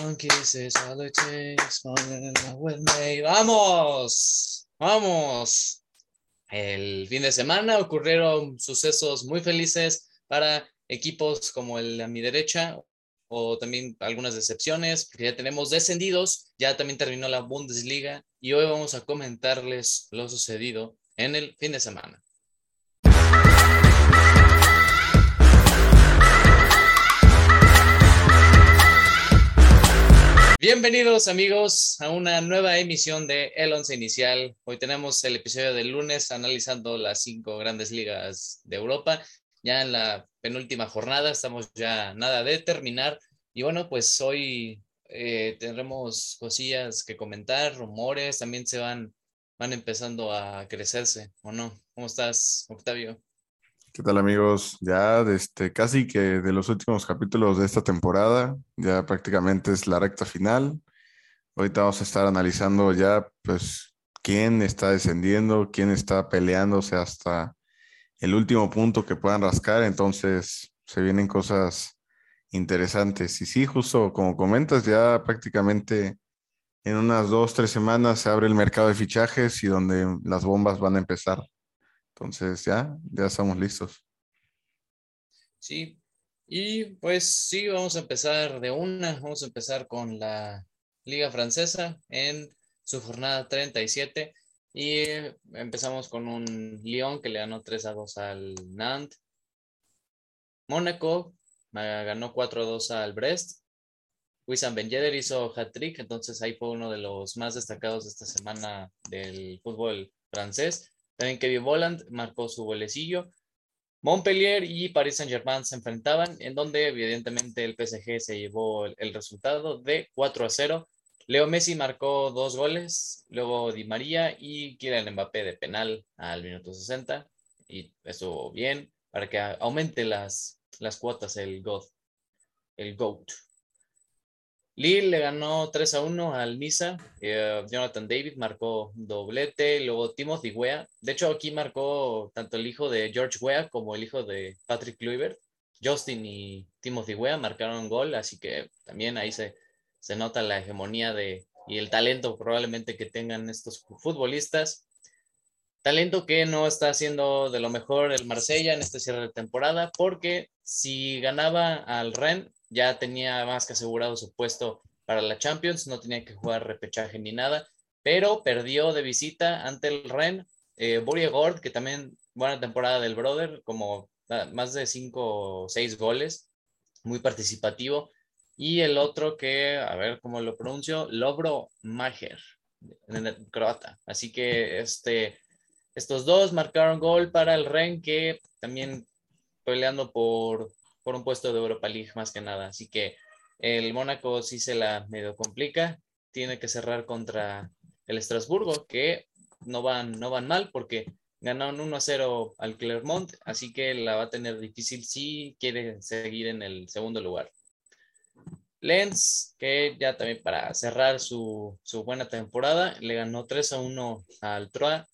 One kiss is all Vamos, vamos. El fin de semana ocurrieron sucesos muy felices para equipos como el a mi derecha o también algunas decepciones, porque ya tenemos descendidos, ya también terminó la Bundesliga y hoy vamos a comentarles lo sucedido en el fin de semana. Bienvenidos amigos a una nueva emisión de El Once Inicial. Hoy tenemos el episodio del lunes analizando las cinco grandes ligas de Europa. Ya en la penúltima jornada estamos ya nada de terminar. Y bueno, pues hoy eh, tendremos cosillas que comentar, rumores, también se van, van empezando a crecerse, ¿o no? ¿Cómo estás, Octavio? ¿Qué tal amigos? Ya desde casi que de los últimos capítulos de esta temporada, ya prácticamente es la recta final. Ahorita vamos a estar analizando ya pues quién está descendiendo, quién está peleándose hasta el último punto que puedan rascar. Entonces se vienen cosas interesantes. Y sí, justo como comentas, ya prácticamente en unas dos, tres semanas se abre el mercado de fichajes y donde las bombas van a empezar. Entonces ya, ya estamos listos. Sí, y pues sí, vamos a empezar de una, vamos a empezar con la Liga Francesa en su jornada 37 y empezamos con un Lyon que le ganó 3 a 2 al Nantes. Mónaco ganó 4 a 2 al Brest. Wissam Ben Yedder hizo hat-trick, entonces ahí fue uno de los más destacados de esta semana del fútbol francés. También Kevin Volland marcó su golecillo. Montpellier y Paris Saint-Germain se enfrentaban, en donde evidentemente el PSG se llevó el, resultado de 4 a 0. Leo Messi marcó dos goles, luego Di María y Kylian Mbappé de penal al minuto 60 y estuvo bien para que aumente las, las cuotas el GOAT. El GOAT. Lille le ganó 3 a 1 al Niza. Eh, Jonathan David marcó doblete. Luego Timothy Wea. De hecho, aquí marcó tanto el hijo de George Wea como el hijo de Patrick Kluivert. Justin y Timothy Wea marcaron gol. Así que también ahí se, se nota la hegemonía de, y el talento probablemente que tengan estos futbolistas. Talento que no está haciendo de lo mejor el Marsella en este cierre de temporada, porque si ganaba al Ren, ya tenía más que asegurado su puesto para la Champions, no tenía que jugar repechaje ni nada, pero perdió de visita ante el Ren. Eh, Gord, que también buena temporada del Brother, como ah, más de cinco o seis goles, muy participativo. Y el otro que, a ver cómo lo pronuncio, Lobro Mager, en croata. Así que este, estos dos marcaron gol para el Ren, que también peleando por por un puesto de Europa League más que nada. Así que el Mónaco sí se la medio complica. Tiene que cerrar contra el Estrasburgo, que no van, no van mal porque ganaron 1 a 0 al Clermont, así que la va a tener difícil si quiere seguir en el segundo lugar. Lens, que ya también para cerrar su, su buena temporada, le ganó 3 a 1 al Troa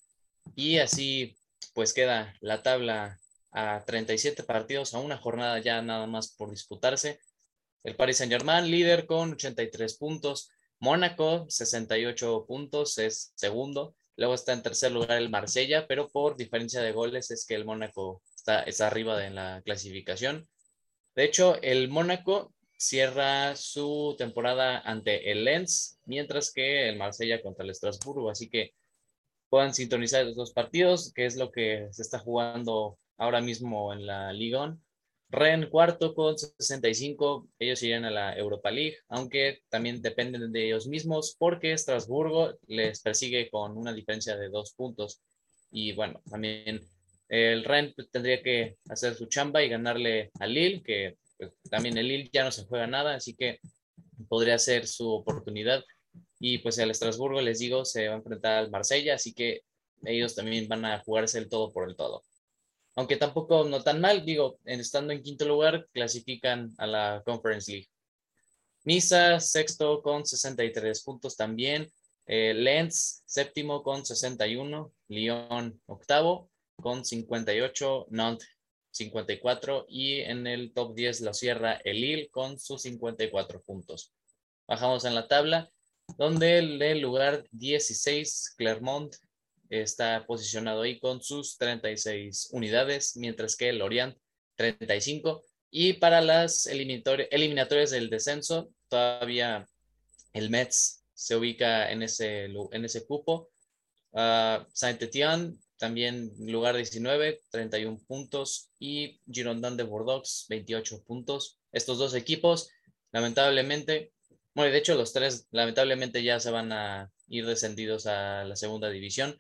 y así pues queda la tabla a 37 partidos, a una jornada ya nada más por disputarse. El Paris Saint Germain, líder con 83 puntos. Mónaco, 68 puntos, es segundo. Luego está en tercer lugar el Marsella, pero por diferencia de goles es que el Mónaco está, está arriba en la clasificación. De hecho, el Mónaco cierra su temporada ante el Lens, mientras que el Marsella contra el Estrasburgo. Así que puedan sintonizar los dos partidos, que es lo que se está jugando ahora mismo en la Liga. Ren cuarto con 65, ellos irían a la Europa League, aunque también dependen de ellos mismos porque Estrasburgo les persigue con una diferencia de dos puntos. Y bueno, también el Ren tendría que hacer su chamba y ganarle a Lille, que pues, también el Lille ya no se juega nada, así que podría ser su oportunidad. Y pues el Estrasburgo, les digo, se va a enfrentar al Marsella, así que ellos también van a jugarse el todo por el todo aunque tampoco no tan mal, digo, estando en quinto lugar, clasifican a la Conference League. Misa, sexto con 63 puntos también. Eh, Lens, séptimo con 61. Lyon, octavo con 58. Nantes, 54. Y en el top 10 lo cierra el Lille con sus 54 puntos. bajamos en la tabla, donde el lugar 16, Clermont, está posicionado ahí con sus 36 unidades, mientras que el Orient 35. Y para las eliminatorias del descenso, todavía el Mets se ubica en ese, en ese cupo. Uh, Saint-Étienne también lugar 19, 31 puntos. Y Girondin de Bordeaux, 28 puntos. Estos dos equipos, lamentablemente, bueno, de hecho los tres lamentablemente ya se van a ir descendidos a la segunda división.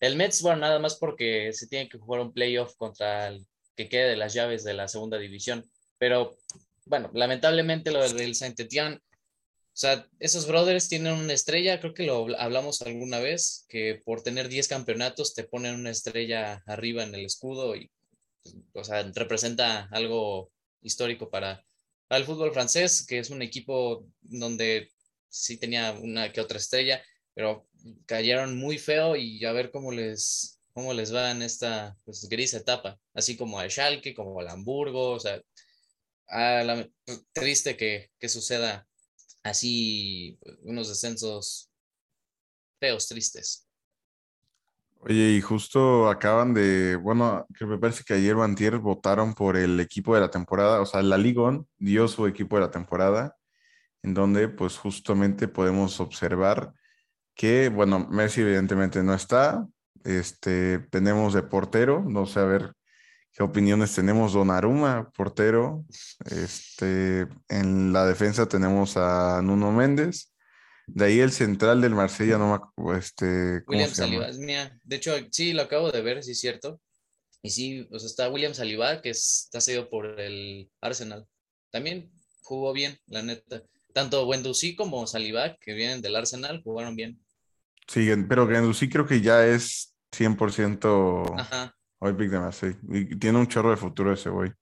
El Mets, bueno, nada más porque se tiene que jugar un playoff contra el que quede de las llaves de la segunda división. Pero bueno, lamentablemente lo del Saint Etienne, o sea, esos brothers tienen una estrella, creo que lo hablamos alguna vez, que por tener 10 campeonatos te ponen una estrella arriba en el escudo y, o sea, representa algo histórico para, el fútbol francés, que es un equipo donde sí tenía una que otra estrella, pero cayeron muy feo y a ver cómo les, cómo les va en esta pues, gris etapa, así como al Schalke, como al Hamburgo, o sea, triste que, que, suceda así unos descensos feos, tristes. Oye, y justo acaban de, bueno, que me parece que ayer o antier votaron por el equipo de la temporada, o sea, la Ligon dio su equipo de la temporada, en donde pues justamente podemos observar que, bueno, Messi evidentemente no está, este, tenemos de portero, no sé a ver qué opiniones tenemos. Aruma, portero. Este, en la defensa tenemos a Nuno Méndez. De ahí el central del Marsella, no me este, William Saliba, de hecho, sí, lo acabo de ver, sí es cierto. Y sí, pues está William Saliba, que está seguido por el Arsenal. También jugó bien, la neta. Tanto Wendusí como Saliba, que vienen del Arsenal, jugaron bien. Sí, pero Wendusí creo que ya es 100% hoy Big de sí. Y tiene un chorro de futuro ese güey.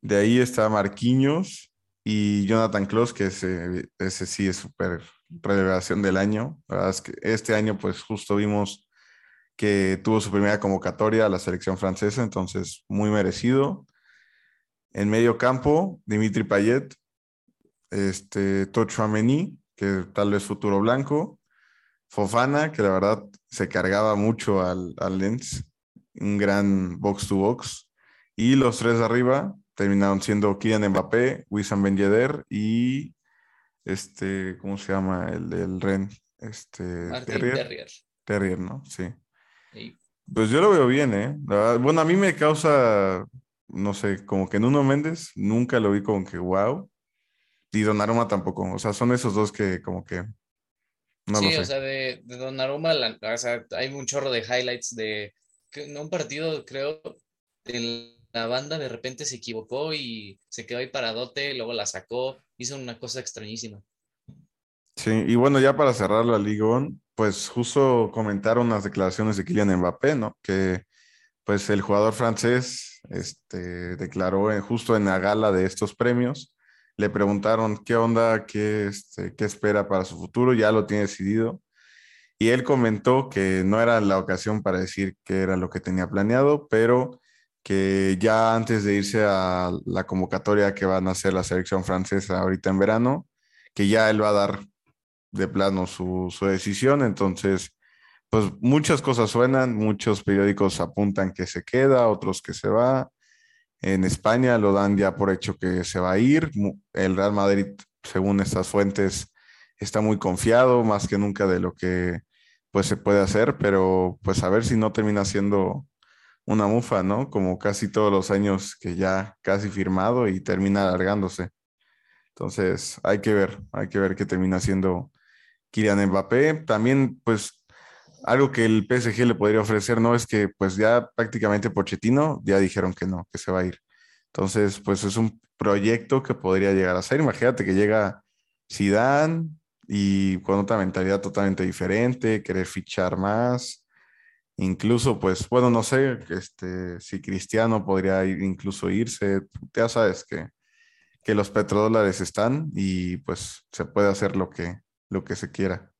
De ahí está Marquinhos y Jonathan Klaus, que ese, ese sí es súper revelación del año. La verdad es que este año, pues justo vimos que tuvo su primera convocatoria a la selección francesa, entonces muy merecido. En medio campo, Dimitri Payet, este, Tocho Ameni, que tal vez futuro blanco, Fofana, que la verdad se cargaba mucho al, al Lens, un gran box to box. Y los tres de arriba terminaron siendo Kylian Mbappé, Wissam Ben Yedder y este, ¿cómo se llama? El del Ren. Este, Terrier. Terrier. ¿no? Sí. Pues yo lo veo bien, ¿eh? Bueno, a mí me causa, no sé, como que Nuno Méndez, nunca lo vi como que wow. Y Donnarumma tampoco. O sea, son esos dos que como que sí, o sea, de, de Donnarumma, o sea, hay un chorro de highlights de en un partido, creo, la banda de repente se equivocó y se quedó ahí paradote, luego la sacó, hizo una cosa extrañísima. Sí, y bueno, ya para cerrar la Liga pues justo comentaron las declaraciones de Kylian Mbappé, ¿no? Que pues el jugador francés este, declaró justo en la gala de estos premios le preguntaron qué onda, qué, este, qué espera para su futuro, ya lo tiene decidido. Y él comentó que no era la ocasión para decir qué era lo que tenía planeado, pero que ya antes de irse a la convocatoria que van a hacer la selección francesa ahorita en verano, que ya él va a dar de plano su, su decisión. Entonces, pues muchas cosas suenan, muchos periódicos apuntan que se queda, otros que se va. En España lo dan ya por hecho que se va a ir. El Real Madrid, según estas fuentes, está muy confiado más que nunca de lo que pues se puede hacer, pero pues a ver si no termina siendo una mufa, ¿no? Como casi todos los años que ya casi firmado y termina alargándose. Entonces, hay que ver, hay que ver qué termina siendo Kylian Mbappé. También, pues, algo que el PSG le podría ofrecer, ¿no? Es que pues ya prácticamente Pochettino ya dijeron que no, que se va a ir. Entonces, pues es un proyecto que podría llegar a ser. Imagínate que llega Zidane y con otra mentalidad totalmente diferente, querer fichar más. Incluso, pues, bueno, no sé, este, si Cristiano podría incluso irse. Ya sabes que, que los petrodólares están y pues se puede hacer lo que, lo que se quiera.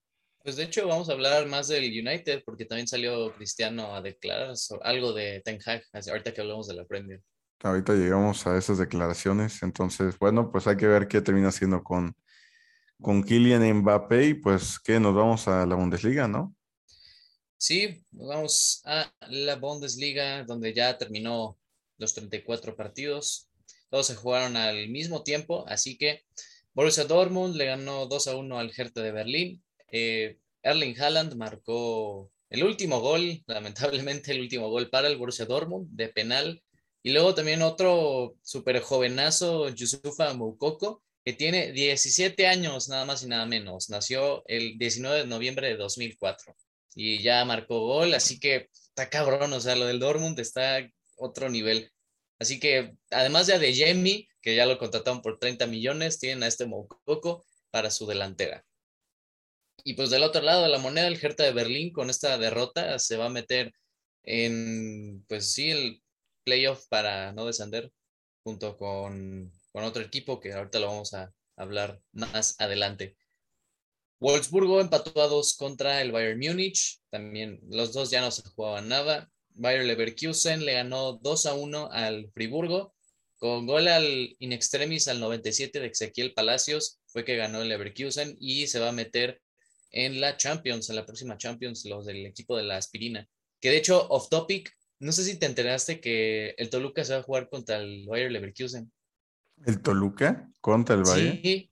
Pues de hecho vamos a hablar más del United porque también salió Cristiano a declarar algo de Ten Hag, ahorita que hablamos de la Premier. Ahorita llegamos a esas declaraciones, entonces bueno, pues hay que ver qué termina haciendo con con Kylian Mbappé y pues que nos vamos a la Bundesliga, ¿no? Sí, vamos a la Bundesliga donde ya terminó los 34 partidos. Todos se jugaron al mismo tiempo, así que Borussia Dortmund le ganó 2 a 1 al Hertha de Berlín. Eh, Erling Haaland marcó el último gol, lamentablemente el último gol para el Borussia Dortmund de penal. Y luego también otro súper jovenazo, Yusufa Moukoko, que tiene 17 años, nada más y nada menos. Nació el 19 de noviembre de 2004 y ya marcó gol, así que está cabrón, o sea, lo del Dortmund está otro nivel. Así que además de Jamie, que ya lo contrataron por 30 millones, tienen a este Moukoko para su delantera. Y pues del otro lado de la moneda, el Hertha de Berlín con esta derrota se va a meter en, pues sí, el playoff para no descender junto con, con otro equipo que ahorita lo vamos a hablar más adelante. Wolfsburgo empató a dos contra el Bayern Múnich. También los dos ya no se jugaban nada. Bayer Leverkusen le ganó 2 a 1 al Friburgo. Con gol al in extremis al 97 de Ezequiel Palacios fue que ganó el Leverkusen y se va a meter en la Champions, en la próxima Champions, los del equipo de la aspirina. Que de hecho, off topic, no sé si te enteraste que el Toluca se va a jugar contra el Bayer Leverkusen. ¿El Toluca contra el Bayern? Sí.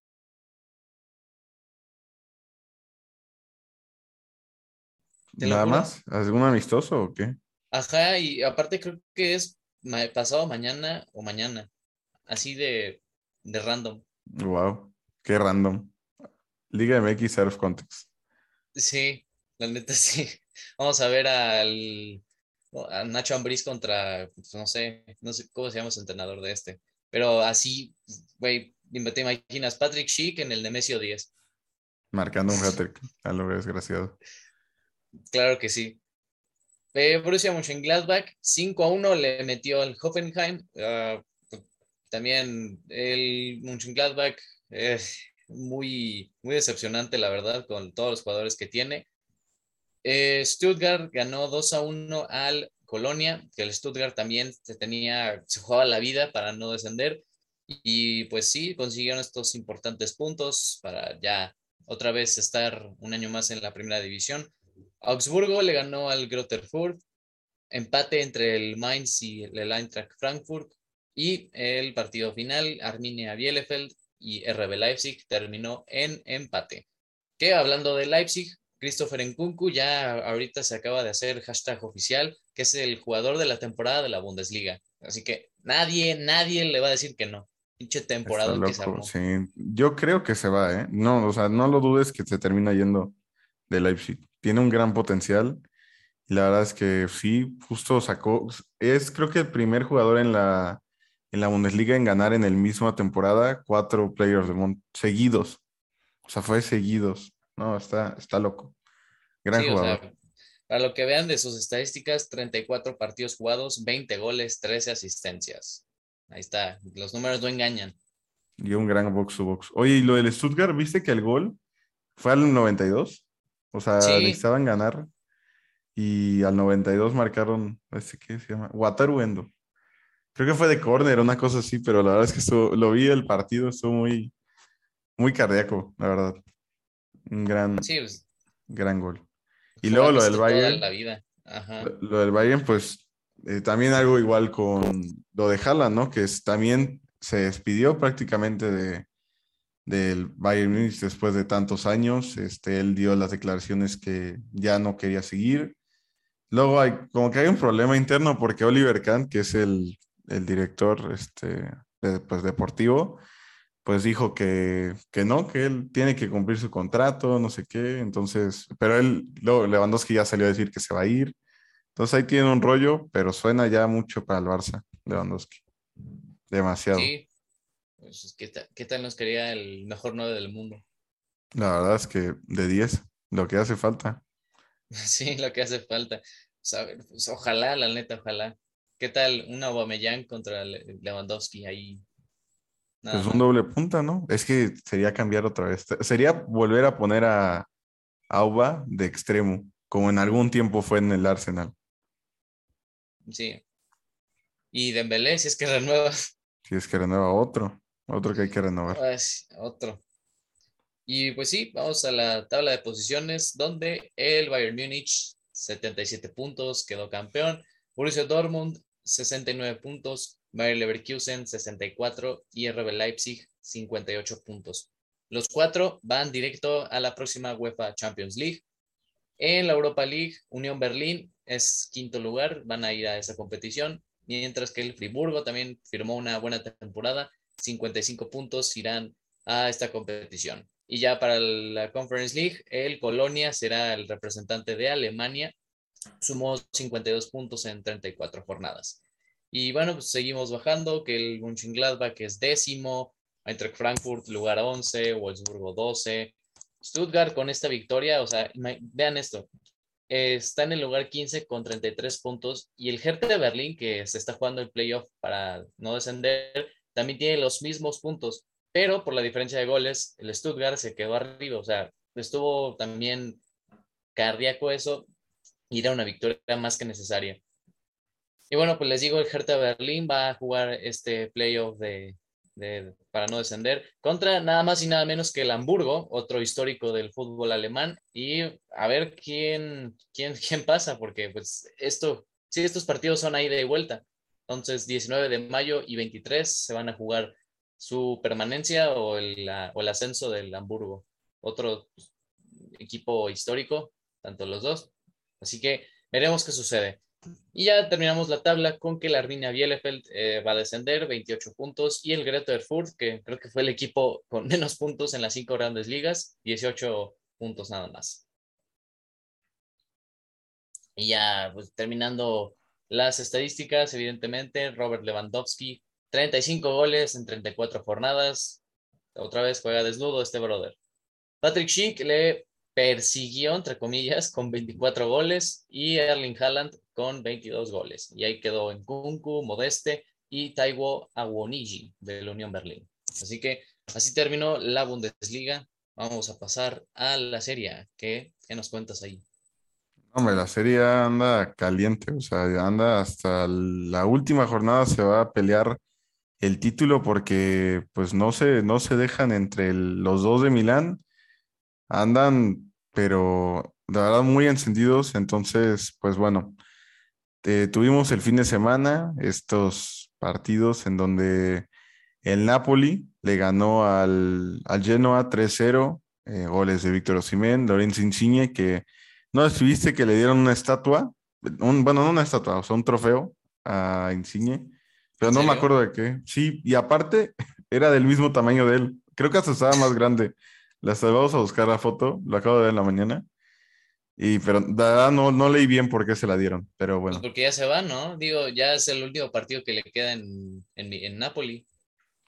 ¿Nada más? ¿Algún amistoso o qué? Ajá, y aparte creo que es pasado mañana o mañana. Así de, de random. Wow, qué random. Liga MX Surf Context. Sí, la neta sí. Vamos a ver al a Nacho Ambriz contra, pues, no sé, no sé cómo se llama su entrenador de este. Pero así, güey, te imaginas, Patrick Schick en el Nemesio 10. Marcando un hat-trick, a lo desgraciado. Claro que sí. Eh, Borussia Mönchengladbach 5 a 1 le metió al Hoffenheim. Ah, también el Mönchengladbach es muy, muy decepcionante, la verdad, con todos los jugadores que tiene. Eh, Stuttgart ganó 2 a 1 al Colonia, que el Stuttgart también se tenía, se jugaba la vida para no descender. Y pues sí, consiguieron estos importantes puntos para ya otra vez estar un año más en la primera división. Augsburgo le ganó al Grotterfurt, empate entre el Mainz y el Eintracht Frankfurt y el partido final, Arminia Bielefeld y RB Leipzig terminó en empate. Que hablando de Leipzig, Christopher Nkunku ya ahorita se acaba de hacer hashtag oficial, que es el jugador de la temporada de la Bundesliga. Así que nadie, nadie le va a decir que no. Pinche temporada que se Sí. Yo creo que se va, ¿eh? No, o sea, no lo dudes que se termina yendo de Leipzig tiene un gran potencial. Y la verdad es que sí, justo sacó, es creo que el primer jugador en la, en la Bundesliga en ganar en el misma temporada cuatro players de Mont seguidos. O sea, fue seguidos. No, está, está loco. Gran jugador. para lo que vean de sus estadísticas, 34 partidos jugados, 20 goles, 13 asistencias. Ahí está, los números no engañan. Y un gran box to box. Oye, y lo del Stuttgart, ¿viste que el gol fue al 92? O sea, necesitaban ganar y al 92 marcaron, ¿este qué se llama? Wataru Endo. Creo que fue de córner, una cosa así, pero la verdad es que estuvo, lo vi el partido, estuvo muy, muy cardíaco, la verdad. Un gran, pues, gran gol. Y luego lo del Bayern. Lo, del Bayern, pues eh, también algo igual con lo de Haaland, ¿no? Que es, también se despidió prácticamente de, del Bayern Munich después de tantos años. Este, él dio las declaraciones que ya no quería seguir. Luego hay como que hay un problema interno porque Oliver Kahn, que es el, el director este, pues, deportivo, pues dijo que, que, no, que él tiene que cumplir su contrato, no sé qué. Entonces, pero él, luego Lewandowski ya salió a decir que se va a ir. Entonces ahí tiene un rollo, pero suena ya mucho para el Barça, Lewandowski. Demasiado. Sí, pues, ¿qué, tal, nos quería el mejor 9 del mundo? La verdad es que de 10, lo que hace falta. Sí, lo que hace falta. Pues, ojalá, la neta, ojalá. ¿Qué tal una Aubameyang contra Lewandowski ahí? Nada pues un doble punta, ¿no? Es que sería cambiar otra vez. Sería volver a poner a Auba de extremo, como en algún tiempo fue en el Arsenal. Sí. Y Dembélé, si es que renueva. Si es que renueva otro. Otro que hay que renovar. Pues, otro. Y pues sí, vamos a la tabla de posiciones donde el Bayern Múnich, 77 puntos, quedó campeón. Borussia Dortmund, 69 puntos. Bayer Leverkusen, 64 y RB Leipzig, 58 puntos. Los cuatro van directo a la próxima UEFA Champions League. En la Europa League, Unión Berlín es quinto lugar, van a ir a esa competición, mientras que el Friburgo también firmó una buena temporada, 55 puntos irán a esta competición. Y ya para la Conference League, el Colonia será el representante de Alemania, sumó 52 puntos en 34 jornadas. Y bueno, pues seguimos bajando, que el Mönchengladbach es décimo, Eintracht Frankfurt lugar 11, Wolfsburgo 12, Stuttgart con esta victoria, o sea, vean esto, está en el lugar 15 con 33 puntos y el Hertha de Berlín, que se está jugando el playoff para no descender, también tiene los mismos puntos, pero por la diferencia de goles, el Stuttgart se quedó arriba, o sea, estuvo también cardíaco eso y era una victoria más que necesaria. Y bueno, pues les digo, el Hertha Berlín va a jugar este playoff de, para no descender contra nada más y nada menos que el Hamburgo, otro histórico del fútbol alemán. Y a ver quién, quién, quién pasa, porque pues esto, sí, estos partidos son ahí de vuelta. Entonces, 19 de mayo y 23 se van a jugar su permanencia o el, o el ascenso del Hamburgo, otro equipo histórico, tanto los dos. Así que veremos qué sucede. Y ya terminamos la tabla con que la Arminia Bielefeld eh, va a descender, 28 puntos, y el Greuther Fürth, que creo que fue el equipo con menos puntos en las cinco grandes ligas, 18 puntos nada más. Y ya pues, terminando las estadísticas, evidentemente, Robert Lewandowski, 35 goles en 34 jornadas. Otra vez juega desnudo este brother. Patrick Schick le persiguió, entre comillas, con 24 goles y Erling Haaland con 22 goles. Y ahí quedó en Kunku, Modeste y Taiwo Awoniji de la Unión Berlín. Así que así terminó la Bundesliga. Vamos a pasar a la serie. ¿Qué, qué nos cuentas ahí? Hombre, la serie anda caliente, o sea, anda hasta la última jornada se va a pelear el título porque pues no se, no se dejan entre los dos de Milán andan, pero de verdad muy encendidos. Entonces, pues bueno, eh, tuvimos el fin de semana estos partidos en donde el Napoli le ganó al, al Genoa 3-0, eh, goles de Víctor Osimén, Lorenzo Insigne, que no viste que le dieron una estatua, un, bueno, no una estatua, o sea, un trofeo a Insigne, pero no me acuerdo de qué. Sí, y aparte era del mismo tamaño de él. Creo que hasta estaba más grande. Las vamos a buscar la foto, lo acabo de ver en la mañana. Y, pero no, no leí bien por qué se la dieron, pero bueno. Pues porque ya se va, ¿no? Digo, ya es el último partido que le queda en, en, en Napoli.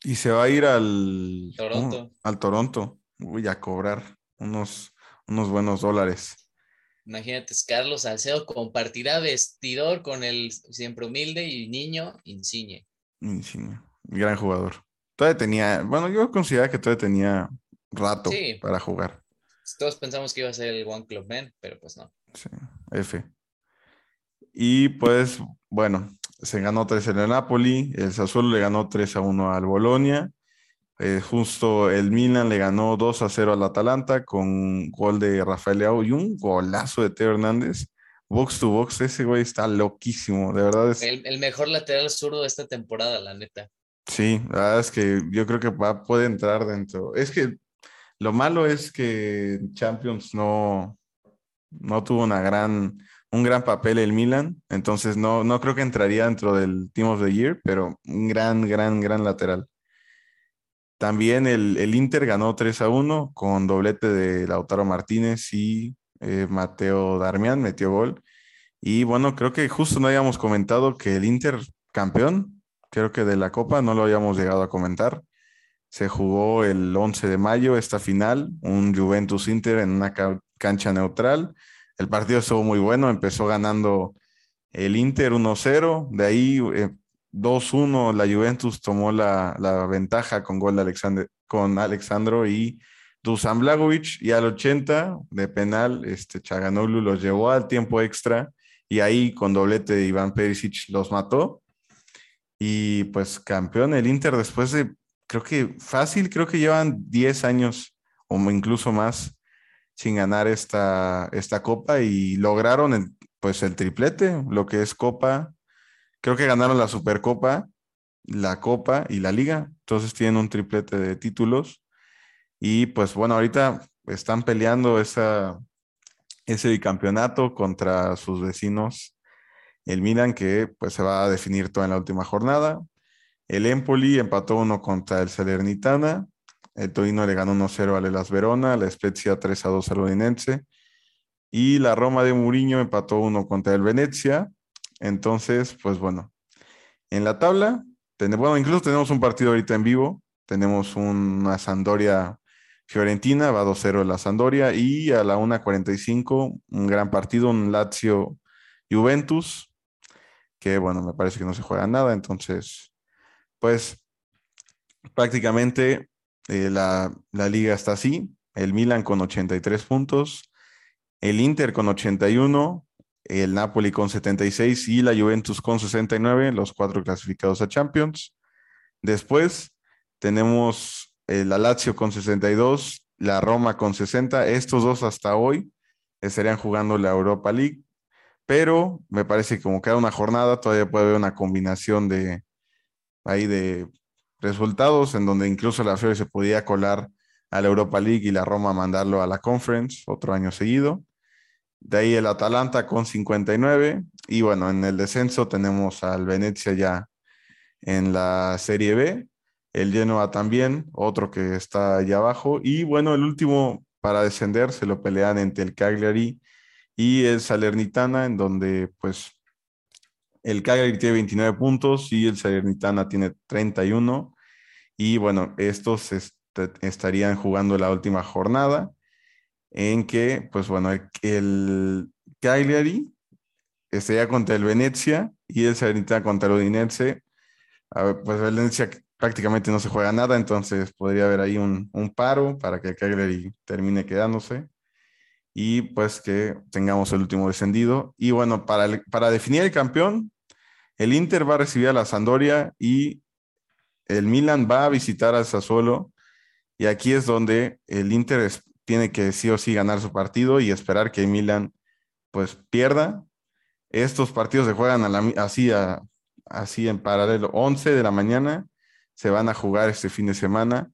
Y se va a ir al Toronto. al Toronto. Uy, a cobrar unos, unos buenos dólares. Imagínate, Carlos Salcedo compartirá vestidor con el siempre humilde y niño Insigne. Insigne, gran jugador. Todavía tenía, bueno, yo consideraba que todavía tenía rato para jugar. Todos pensamos que iba a ser el One Club Man, pero pues no. Sí, F. Y pues, bueno, se ganó 3 en el Napoli, el Sassuolo le ganó 3 a 1 al Bolonia, eh, justo el Milan le ganó 2 a 0 al Atalanta con gol de Rafael Leao y un golazo de Teo Hernández. Box to box, ese güey está loquísimo, de verdad es... El, el mejor lateral zurdo de esta temporada, la neta. Sí, la verdad es que yo creo que va, puede entrar dentro. Es que lo malo es que Champions no, no tuvo una gran, un gran papel el Milan, entonces no, no creo que entraría dentro del Team of the Year, pero un gran, gran, gran lateral. También el, Inter ganó 3 a 1 con doblete de Lautaro Martínez y eh, Mateo Darmian metió gol. Y bueno, creo que justo no habíamos comentado que el Inter campeón, creo que de la Copa no lo habíamos llegado a comentar. Se jugó el 11 de mayo esta final, un Juventus Inter en una cancha neutral. El partido estuvo muy bueno, empezó ganando el Inter 1-0, de ahí 2-1 eh, la Juventus tomó la, ventaja con gol de con Alexandro y Dusan Blagovic y al 80 de penal este Chaganoglu los llevó al tiempo extra y ahí con doblete de Iván Perisic los mató y pues campeón el Inter después de creo que fácil, creo que llevan 10 años o incluso más sin ganar esta, esta copa y lograron pues el triplete, lo que es copa. Creo que ganaron la Supercopa, la Copa y la Liga. Entonces tienen un triplete de títulos. Y pues bueno, ahorita están peleando ese bicampeonato contra sus vecinos, el Milan, que pues se va a definir toda en la última jornada. El Empoli empató uno contra el Salernitana. El Torino le ganó 1-0 al Elas Verona, la Spezia 3-2 al Udinense. Y la Roma de Mourinho empató uno contra el Venecia. Entonces, pues bueno, en la tabla, bueno, incluso tenemos un partido ahorita en vivo. Tenemos una Sandoria Fiorentina, va 2-0 la Sandoria. Y a la 1.45, un gran partido, un Lazio Juventus, que bueno, me parece que no se juega nada. Entonces, pues prácticamente eh, la, la, liga está así. El Milan con 83 puntos, el Inter con 81, el Napoli con 76 y la Juventus con 69, los cuatro clasificados a Champions. Después tenemos el Lazio con 62, la Roma con 60. Estos dos hasta hoy estarían jugando la Europa League, pero me parece que como queda una jornada, todavía puede haber una combinación de ahí de resultados en donde incluso la Fiore se podía colar a la Europa League y la Roma mandarlo a la Conference otro año seguido. De ahí el Atalanta con 59. Y bueno, en el descenso tenemos al Venecia ya en la Serie B. El Genoa también, otro que está allá abajo. Y bueno, el último para descender se lo pelean entre el Cagliari y el Salernitana, en donde pues el Cagliari tiene 29 puntos y el Salernitana tiene 31. Y bueno, estos estarían jugando la última jornada en que, pues bueno, el, Cagliari estaría contra el Venecia y el Salernitana contra el Udinese. pues el Venecia prácticamente no se juega nada, entonces podría haber ahí un, paro para que el Cagliari termine quedándose y pues que tengamos el último descendido. Y bueno, para, para definir el campeón, el Inter va a recibir a la Sandoria y el Milan va a visitar al Sassuolo. Y aquí es donde el Inter tiene que sí o sí ganar su partido y esperar que Milan pues pierda. Estos partidos se juegan así, así en paralelo. 11 de la mañana se van a jugar este fin de semana,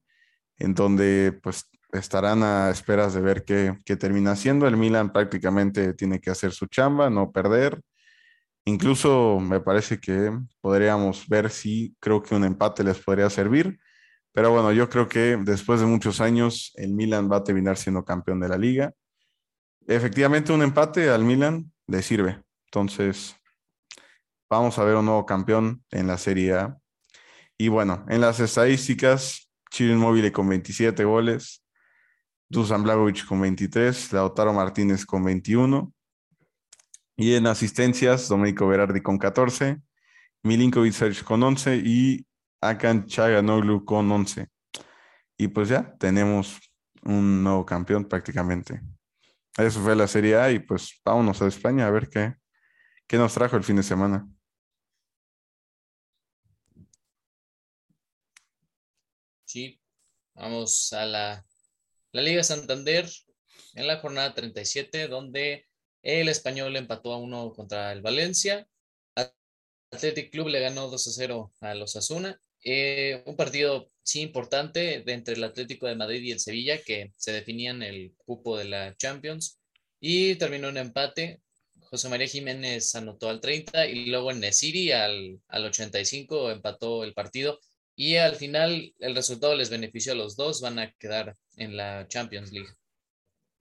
en donde pues estarán a esperas de ver qué, qué termina haciendo. El Milan prácticamente tiene que hacer su chamba, no perder. Incluso me parece que podríamos ver si creo que un empate les podría servir pero bueno, yo creo que después de muchos años el Milan va a terminar siendo campeón de la liga. Efectivamente, un empate al Milan le sirve. Entonces, vamos a ver un nuevo campeón en la Serie A. Y bueno, en las estadísticas, Chile Móvil con 27 goles, Dusan Blagovic con 23, Lautaro Martínez con 21. Y en asistencias, Domenico Berardi con 14, Milinkovic con 11 y Akan Chaganoglu con 11. Y pues ya tenemos un nuevo campeón prácticamente. Eso fue la Serie A y pues vámonos a España a ver qué, qué nos trajo el fin de semana. Sí, vamos a la, la Liga Santander en la jornada 37, donde el español empató a uno contra el Valencia. Athletic Club le ganó 2 a 0 a los Asuna eh, un partido, sí, importante entre el Atlético de Madrid y el Sevilla, que se definían el cupo de la Champions. Y terminó un empate. José María Jiménez anotó al 30 y luego en Nesiri al, al 85 empató el partido. Y al final el resultado les benefició a los dos, van a quedar en la Champions League.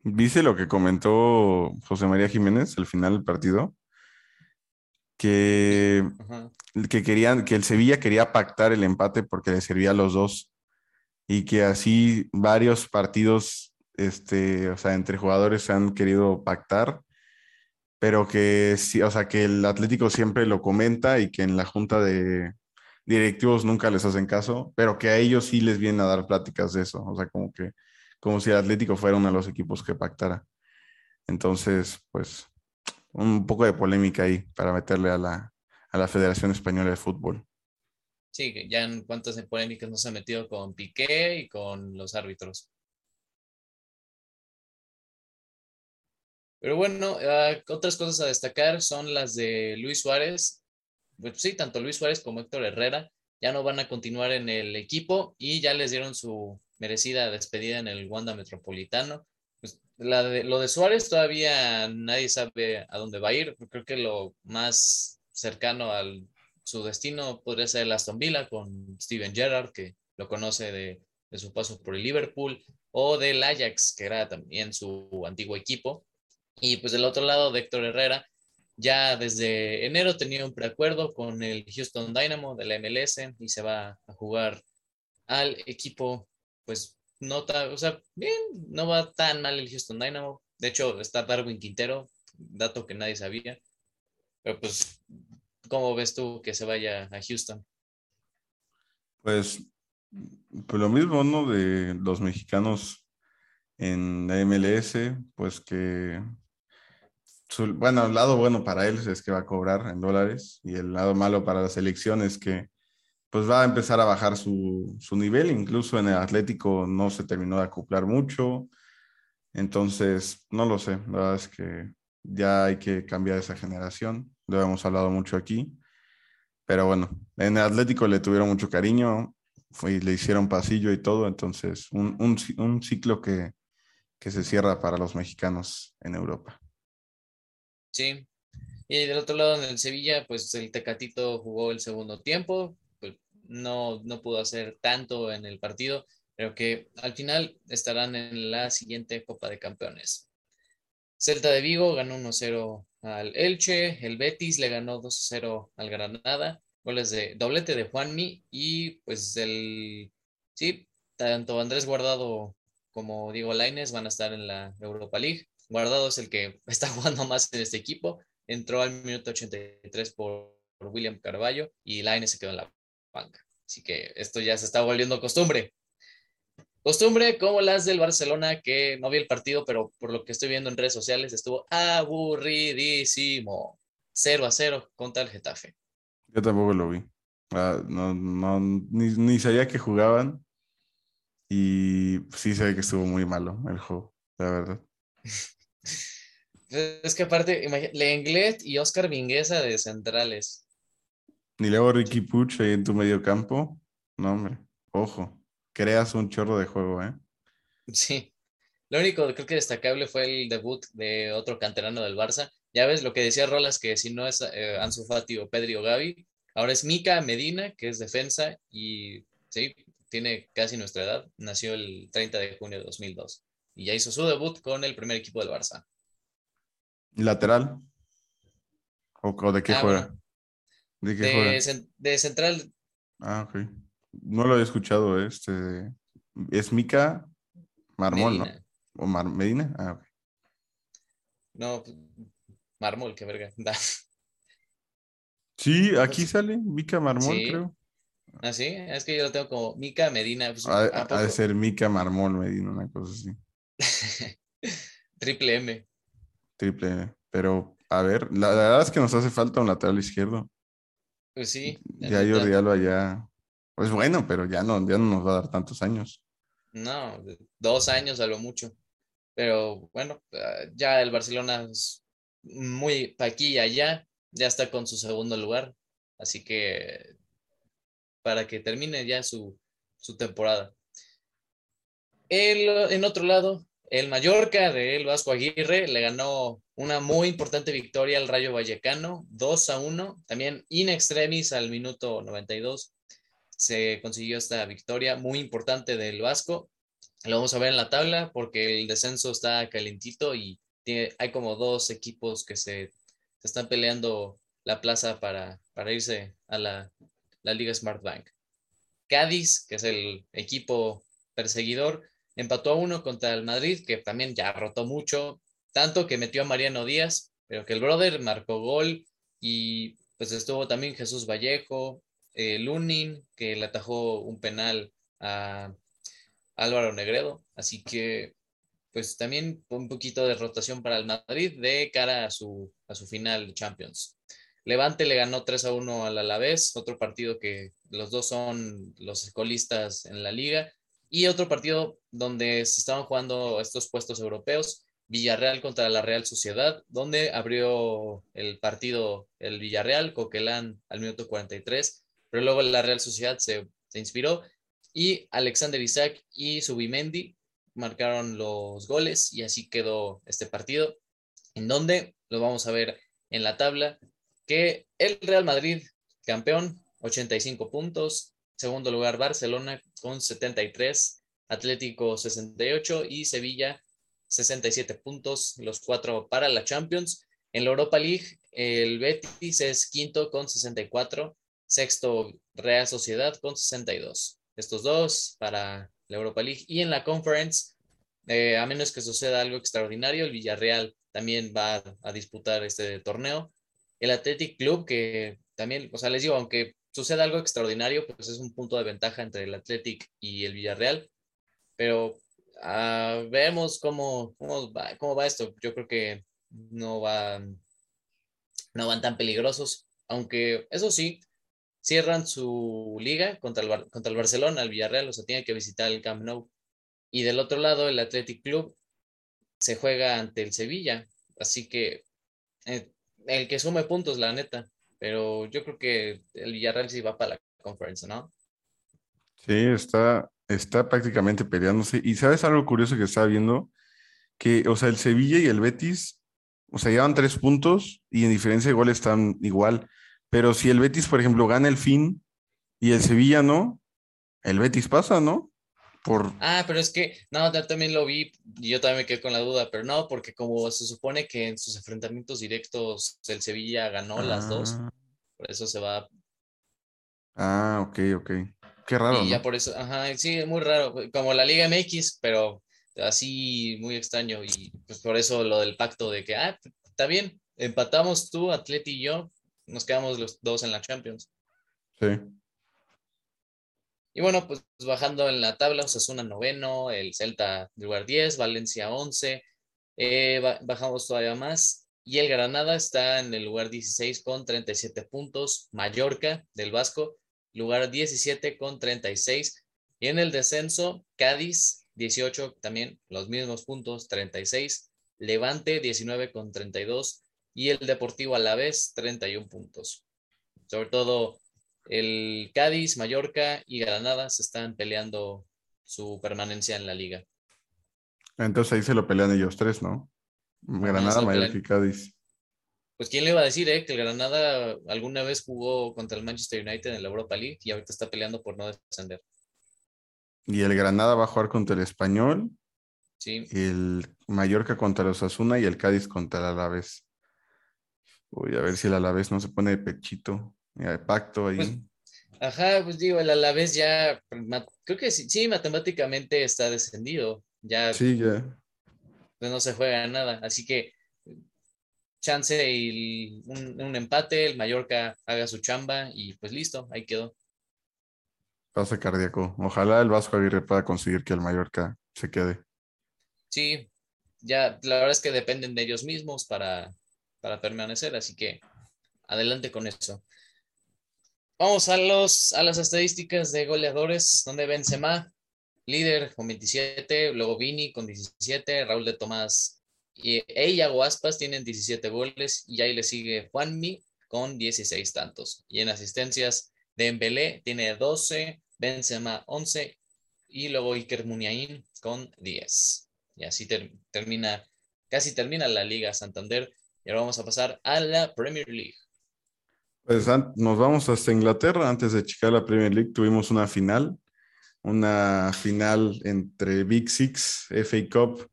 ¿Viste lo que comentó José María Jiménez al final del partido? que, que querían, que el Sevilla quería pactar el empate porque le servía a los dos y que así varios partidos, este, o sea, entre jugadores han querido pactar, pero que sí, o sea, que el Atlético siempre lo comenta y que en la junta de directivos nunca les hacen caso, pero que a ellos sí les vienen a dar pláticas de eso, o sea, como que, como si el Atlético fuera uno de los equipos que pactara. Entonces, pues, un poco de polémica ahí para meterle a la, a la Federación Española de Fútbol. Sí, ya en cuántas polémicas nos ha metido con Piqué y con los árbitros. Pero bueno, ah, otras cosas a destacar son las de Luis Suárez. Pues sí, tanto Luis Suárez como Héctor Herrera ya no van a continuar en el equipo y ya les dieron su, merecida despedida en el Wanda Metropolitano. Pues, lo de Suárez todavía nadie sabe a dónde va a ir. Creo que lo más cercano a su destino podría ser el Aston Villa con Steven Gerrard, que lo conoce de, de su paso por el Liverpool, o del Ajax, que era también su antiguo equipo. Y pues del otro lado, de Héctor Herrera, ya desde enero tenía un preacuerdo con el Houston Dynamo de la MLS y se va a jugar al equipo, pues no está, o sea, bien, no va tan mal el Houston Dynamo. De hecho, está Darwin Quintero, dato que nadie sabía. Pero pues, ¿cómo ves tú que se vaya a Houston? Pues, pues lo mismo, ¿no? De los mexicanos en la MLS, pues que bueno, el lado bueno para él es que va a cobrar en dólares y el lado malo para la selección es que pues va a empezar a bajar su, su nivel, incluso en el Atlético no se terminó de acoplar mucho, entonces no lo sé, la verdad es que ya hay que cambiar esa generación, lo hemos hablado mucho aquí, pero bueno, en el Atlético le tuvieron mucho cariño, y le hicieron pasillo y todo, entonces un, un, un ciclo que, que se cierra para los mexicanos en Europa. Sí. Y del otro lado, en el Sevilla, pues el Tecatito jugó el segundo tiempo, no, no pudo hacer tanto en el partido, pero que al final estarán en la siguiente Copa de Campeones. Celta de Vigo ganó 1-0 al Elche, el Betis le ganó 2-0 al Granada, goles de doblete de Juanmi y pues el, sí, tanto Andrés Guardado como Diego Laines van a estar en la Europa League. Guardado es el que está jugando más en este equipo. Entró al minuto 83 por, William Carballo y Laine se quedó en la banca. Así que esto ya se está volviendo costumbre. Costumbre como las del Barcelona, que no vi el partido, pero por lo que estoy viendo en redes sociales estuvo aburridísimo. 0 a 0 contra el Getafe. Yo tampoco lo vi. No, no, ni, ni, sabía que jugaban. Y sí sé que estuvo muy malo el juego, la verdad. Es que aparte, Lenglet y Oscar Vinguesa de centrales. Ni luego Ricky Puch ahí en tu medio campo. No, hombre, ojo, creas un chorro de juego, ¿eh? Sí. Lo único creo que destacable fue el debut de otro canterano del Barça. Ya ves lo que decía Rolas, que si no es eh, Ansu Fati o Pedri o Gaby, ahora es Mica Medina, que es defensa y sí, tiene casi nuestra edad. Nació el 30 de junio de 2002 y ya hizo su debut con el primer equipo del Barça. ¿Lateral? ¿O, de qué ah, juega? ¿De qué juega? de central. Ah, ok. No lo he escuchado, ¿eh? este. Es Mica Marmol, ¿no? ¿O Medina? Ah, ok. No, Marmol, qué verga. Sí, aquí sale Mica Marmol, creo. Ah, sí, es que yo lo tengo como Mica Medina. Pues, ha, de ser Mica Marmol Medina, una cosa así. Triple M. Triple M. Pero, a ver, la, verdad es que nos hace falta un lateral izquierdo. Pues sí. Ya Jordi Alba ya. Pues bueno, pero ya no, ya no nos va a dar tantos años. No, dos años a lo mucho. Pero bueno, ah, ya el Barcelona es muy pa' aquí y allá. Ya está con su segundo lugar. Así que para que termine ya su, su temporada. El, en otro lado, el Mallorca de El Vasco Aguirre le ganó una muy importante victoria al Rayo Vallecano, 2 a 1. También in extremis al minuto 92 se consiguió esta victoria muy importante del Vasco. Lo vamos a ver en la tabla porque el descenso está calentito y hay como dos equipos que se, están peleando la plaza para, irse a la, la Liga Smart Bank. Cádiz, que es el equipo perseguidor, Empató a uno contra el Madrid, que también ya rotó mucho, tanto que metió a Mariano Díaz, pero que el brother marcó gol y pues estuvo también Jesús Vallejo, eh, Lunin, que le atajó un penal a Álvaro Negredo. Así que pues también un poquito de rotación para el Madrid de cara a su, a su final de Champions. Levante le ganó 3 a 1 al Alavés, otro partido que los dos son los escolistas en la liga. Y otro partido donde se estaban jugando estos puestos europeos, Villarreal contra la Real Sociedad, donde abrió el partido el Villarreal, Coquelán al minuto 43, pero luego la Real Sociedad se, se inspiró y Alexander Isaac y Subimendi marcaron los goles y así quedó este partido, en donde lo vamos a ver en la tabla, que el Real Madrid, campeón, 85 puntos, segundo lugar Barcelona con 73, Atlético 68 y Sevilla 67 puntos, los cuatro para la Champions. En la Europa League, el Betis es quinto con 64, sexto Real Sociedad con 62. Estos dos para la Europa League. Y en la Conference, eh, a menos que suceda algo extraordinario, el Villarreal también va a, disputar este torneo. El Athletic Club, que también, o sea, les digo, aunque suceda algo extraordinario, pues es un punto de ventaja entre el Athletic y el Villarreal. Pero uh, vemos cómo, cómo, va, esto. Yo creo que no van, no van tan peligrosos, aunque eso sí, cierran su liga contra el, contra el Barcelona, el Villarreal, o sea, tiene que visitar el Camp Nou. Y del otro lado, el Athletic Club se juega ante el Sevilla. Así que eh, el que sume puntos, la neta. Pero yo creo que el Villarreal sí va para la conferencia, ¿no? Sí, está, está prácticamente peleándose. Y sabes algo curioso que estaba viendo, que, o sea, el Sevilla y el Betis, o sea, llevan tres puntos y en diferencia de gol están igual. Pero si el Betis, por ejemplo, gana el fin y el Sevilla no, el Betis pasa, ¿no? Ah, pero es que, no, yo también lo vi yo también me quedé con la duda, pero no, porque como se supone que en sus enfrentamientos directos el Sevilla ganó las dos, ah. por eso se va. Ah, ok, ok. Qué raro. Y ya por eso, ajá, sí, muy raro, como la Liga MX, pero así muy extraño y pues por eso lo del pacto de que, ah, está bien, empatamos tú, Atleti y yo, nos quedamos los dos en la Champions. Sí. Y bueno, pues bajando en la tabla, Osasuna noveno, el Celta lugar 10, Valencia 11, eh, bajamos todavía más. Y el Granada está en el lugar 16 con 37 puntos. Mallorca del Vasco, lugar 17 con 36. Y en el descenso, Cádiz 18 también, los mismos puntos, 36. Levante 19 con 32. Y el Deportivo Alavés 31 puntos. Sobre todo el Cádiz, Mallorca y Granada se están peleando su permanencia en la liga. Entonces ahí se lo pelean ellos tres, ¿no? Granada, Mallorca y Cádiz. Pues quién le iba a decir, eh, que el Granada alguna vez jugó contra el Manchester United en la Europa League y ahorita está peleando por no descender. Y el Granada va a jugar contra el Español. Sí. El Mallorca contra los Osasuna y el Cádiz contra el Alavés. Voy a ver si el Alavés no se pone de pechito el pacto ahí. Pues, ajá, pues digo, el Alavés ya, creo que sí, sí, matemáticamente está descendido. Ya, sí, ya. Pues no se juega nada. Así que chance y un, empate, el Mallorca haga su chamba y pues listo, ahí quedó. Pase cardíaco. Ojalá el Vasco Aguirre pueda conseguir que el Mallorca se quede. Sí, ya la verdad es que dependen de ellos mismos para, para permanecer, así que adelante con eso. Vamos a, los, a las estadísticas de goleadores, donde Benzema, líder con 27, luego Vini con 17, Raúl de Tomás y ella Aspas tienen 17 goles y ahí le sigue Juanmi con 16 tantos. Y en asistencias, Dembélé tiene 12, Benzema 11 y luego Iker Muniain con 10. Y así termina, casi termina la Liga Santander. Y ahora vamos a pasar a la Premier League. Pues nos vamos hasta Inglaterra. Antes de checar la Premier League tuvimos una final, una final entre Big Six, FA Cup,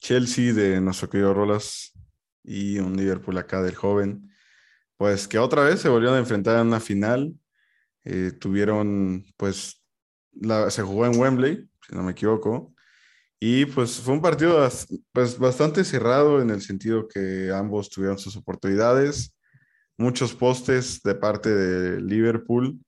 Chelsea de nuestro querido Rolas y un Liverpool acá del joven. Pues que otra vez se volvieron a enfrentar en una final. Eh, tuvieron, pues, la, se jugó en Wembley, si no me equivoco. Y pues fue un partido pues, bastante cerrado en el sentido que ambos tuvieron sus oportunidades muchos postes de parte de Liverpool.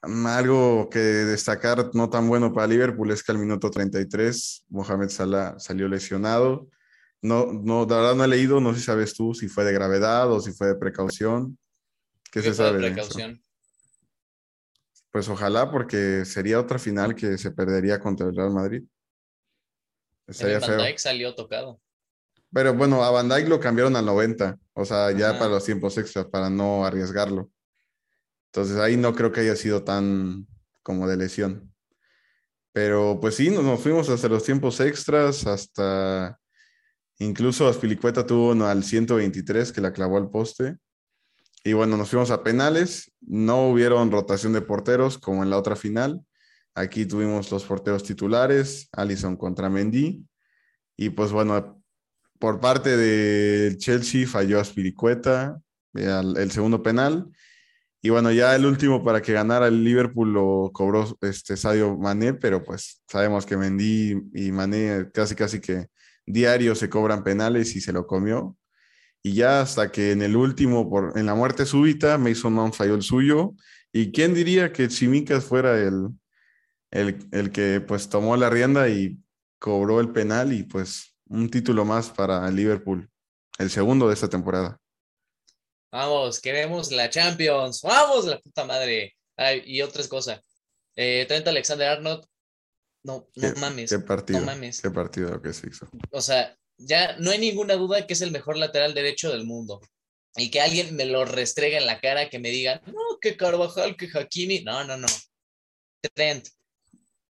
Algo que destacar no tan bueno para Liverpool es que al minuto 33 Mohamed Salah salió lesionado. No, no, de verdad no he leído, no sé si sabes tú si fue de gravedad o si fue de precaución. ¿Qué se sabe? De precaución. Pues ojalá, porque sería otra final que se perdería contra el Real Madrid. Estaría Van Dijk salió tocado. Pero bueno, a Van Dijk lo cambiaron al 90, o sea, ya Ajá. para los tiempos extras, para no arriesgarlo. Entonces ahí no creo que haya sido tan como de lesión. Pero pues sí, nos, nos fuimos hasta los tiempos extras, hasta incluso Aspilicueta tuvo uno al 123 que la clavó al poste. Y bueno, nos fuimos a penales. No hubieron rotación de porteros como en la otra final. Aquí tuvimos los porteros titulares, Allison contra Mendy. Y pues bueno, por parte del Chelsea falló Aspilicueta, el, el segundo penal. Y bueno, ya el último para que ganara el Liverpool lo cobró este Sadio Mané, pero pues sabemos que Mendy y Mané casi casi que diario se cobran penales y se lo comió. Y ya hasta que en el último, por, en la muerte súbita, Mason Mount falló el suyo. ¿Y quién diría que Chimicas fuera el, el, el que pues tomó la rienda y cobró el penal y pues un título más para Liverpool, el segundo de esta temporada? Vamos, queremos la Champions. Vamos, la puta madre. Ay, y otras cosas. Eh, Trent Alexander Arnold. No, no ¿Qué, mames. qué partido? No mames. ¿Qué partido que se hizo? O sea, ya no hay ninguna duda que es el mejor lateral derecho del mundo. Y que alguien me lo restregue en la cara, que me diga, no, que Carvajal, que Hakimi. No, no, no. Trent.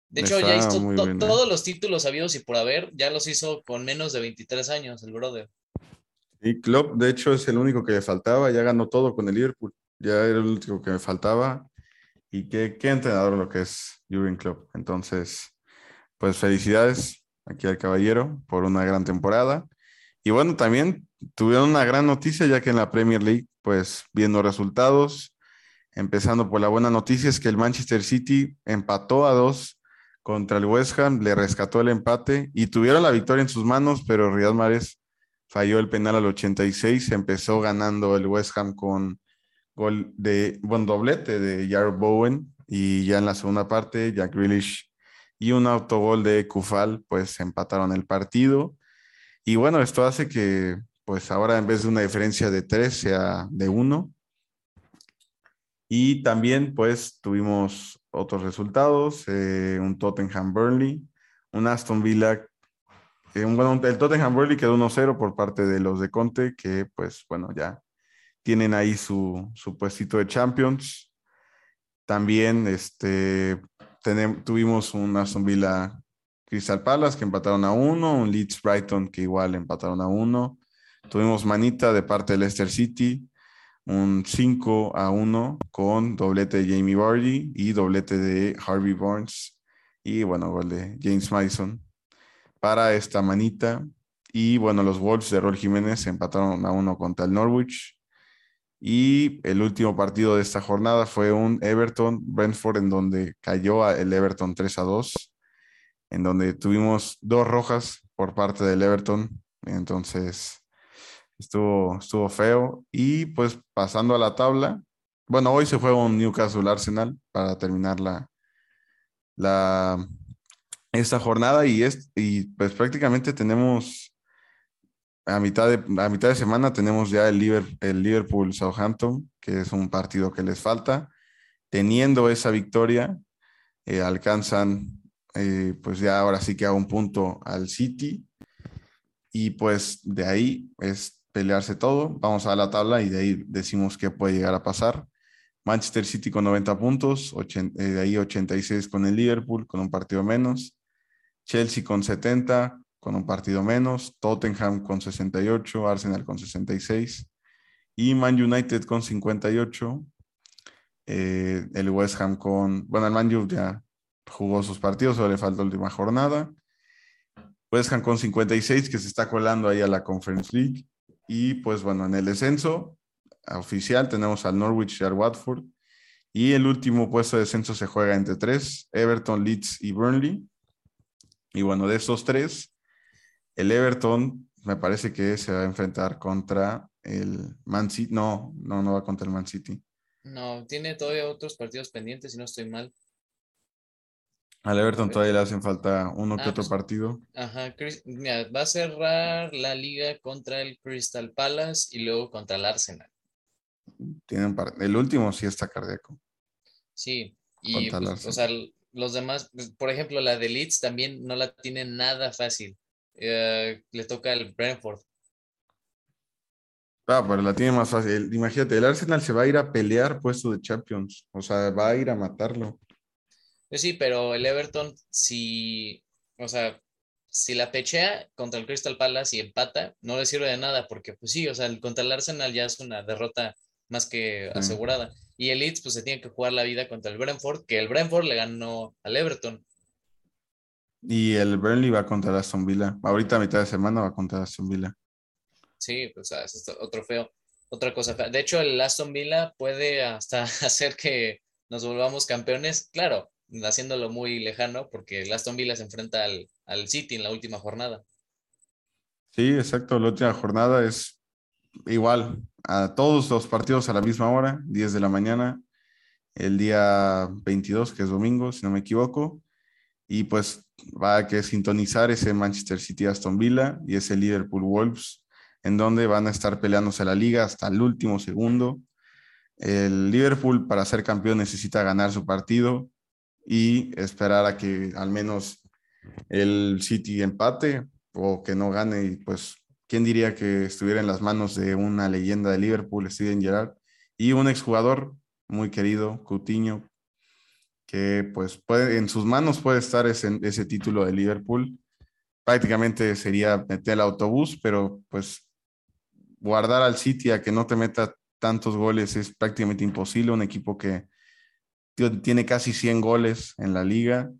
De hecho, ya hizo to- ¿eh? todos los títulos habidos y por haber, ya los hizo con menos de 23 años, el brother. Y Klopp, de hecho, es el único que le faltaba, ya ganó todo con el Liverpool, ya era el último que me faltaba. Y qué, qué entrenador lo que es Jurgen Klopp. Entonces, pues felicidades aquí al caballero por una gran temporada. Y bueno, también tuvieron una gran noticia, ya que en la Premier League, pues viendo resultados, empezando por la buena noticia, es que el Manchester City empató a dos contra el West Ham, le rescató el empate y tuvieron la victoria en sus manos, pero Riyad Mahrez falló el penal al 86, empezó ganando el West Ham con gol de, buen doblete de Jared Bowen y ya en la segunda parte Jack Grealish y un autogol de Kufal pues empataron el partido. Y bueno, esto hace que pues ahora en vez de una diferencia de 3 sea de 1 y también pues tuvimos otros resultados, eh, un Tottenham Burnley, un Aston Villa eh, un, bueno, el Tottenham Burnley quedó 1-0 por parte de los de Conte, que pues bueno, ya tienen ahí su, su puestito de Champions. También este, tuvimos un Aston Villa Crystal Palace que empataron a uno, un Leeds Brighton que igual empataron a uno. Tuvimos manita de parte de Leicester City, un 5 a 1 con doblete de Jamie Vardy y doblete de Harvey Barnes y bueno, gol de James Madison para esta manita. Y bueno, los Wolves de Rol Jiménez empataron a uno contra el Norwich. Y el último partido de esta jornada fue un Everton-Brentford en donde cayó el Everton 3 a 2, en donde tuvimos dos rojas por parte del Everton. Entonces, estuvo, estuvo feo. Y pues pasando a la tabla, bueno, hoy se juega un Newcastle Arsenal para terminar la, la, esta jornada y, es, y pues prácticamente tenemos a mitad de, a mitad de semana tenemos ya el, Liver- el Liverpool Southampton, que es un partido que les falta. Teniendo esa victoria, eh, alcanzan eh, pues ya ahora sí que a un punto al City y pues de ahí es pelearse todo. Vamos a la tabla y de ahí decimos qué puede llegar a pasar. Manchester City con 90 puntos, eh, de ahí 86 con el Liverpool, con un partido menos. Chelsea con 70, con un partido menos. Tottenham con 68, Arsenal con 66 y Man United con 58. Eh, el West Ham con, bueno, el Man U ya jugó sus partidos, solo le falta la última jornada. West Ham con 56 que se está colando ahí a la Conference League. Y pues bueno, en el descenso oficial tenemos al Norwich y al Watford. Y el último puesto de descenso se juega entre tres, Everton, Leeds y Burnley. Y bueno, de esos tres, el Everton me parece que se va a enfrentar contra el Man City. No, no, no va contra el Man City. No, tiene todavía otros partidos pendientes, si no estoy mal. Al Everton todavía le hacen falta uno que Ah, otro pues- partido. Ajá, Chris- mira, va a cerrar la liga contra el Crystal Palace y luego contra el Arsenal. Tienen el último sí está cardíaco. Sí, y pues, o sea, los demás, pues, por ejemplo, la de Leeds también no la tiene nada fácil. eh, le toca el Brentford. Ah, pero la tiene más fácil. Imagínate, el Arsenal se va a ir a pelear puesto de Champions. O sea, va a ir a matarlo. Pues sí, pero el Everton, si, o sea, si la pechea contra el Crystal Palace y empata, no le sirve de nada, porque pues sí, o sea, contra el Arsenal ya es una derrota más que asegurada. Y el Leeds pues se tiene que jugar la vida contra el Brentford, que el Brentford le ganó al Everton. Y el Burnley va contra el Aston Villa. Ahorita a mitad de semana va contra el Aston Villa. Sí, pues es otro feo, otra cosa fea. De hecho, el Aston Villa puede hasta hacer que nos volvamos campeones, claro, haciéndolo muy lejano, porque el Aston Villa se enfrenta al, al City en la última jornada. Sí, exacto. La última jornada es igual a todos los partidos a la misma hora, 10 de la mañana, el día 22, que es domingo, si no me equivoco. Y pues va a que sintonizar ese Manchester City Aston Villa y ese Liverpool Wolves en donde van a estar peleándose la liga hasta el último segundo. El Liverpool para ser campeón necesita ganar su partido y esperar a que al menos el City empate o que no gane y pues quién diría que estuviera en las manos de una leyenda de Liverpool, Steven Gerrard, y un exjugador muy querido, Coutinho, que pues puede, en sus manos puede estar ese, ese título de Liverpool. Prácticamente sería meter el autobús, pero pues guardar al City a que no te meta tantos goles es prácticamente imposible. Un equipo que tiene casi 100 goles en la liga,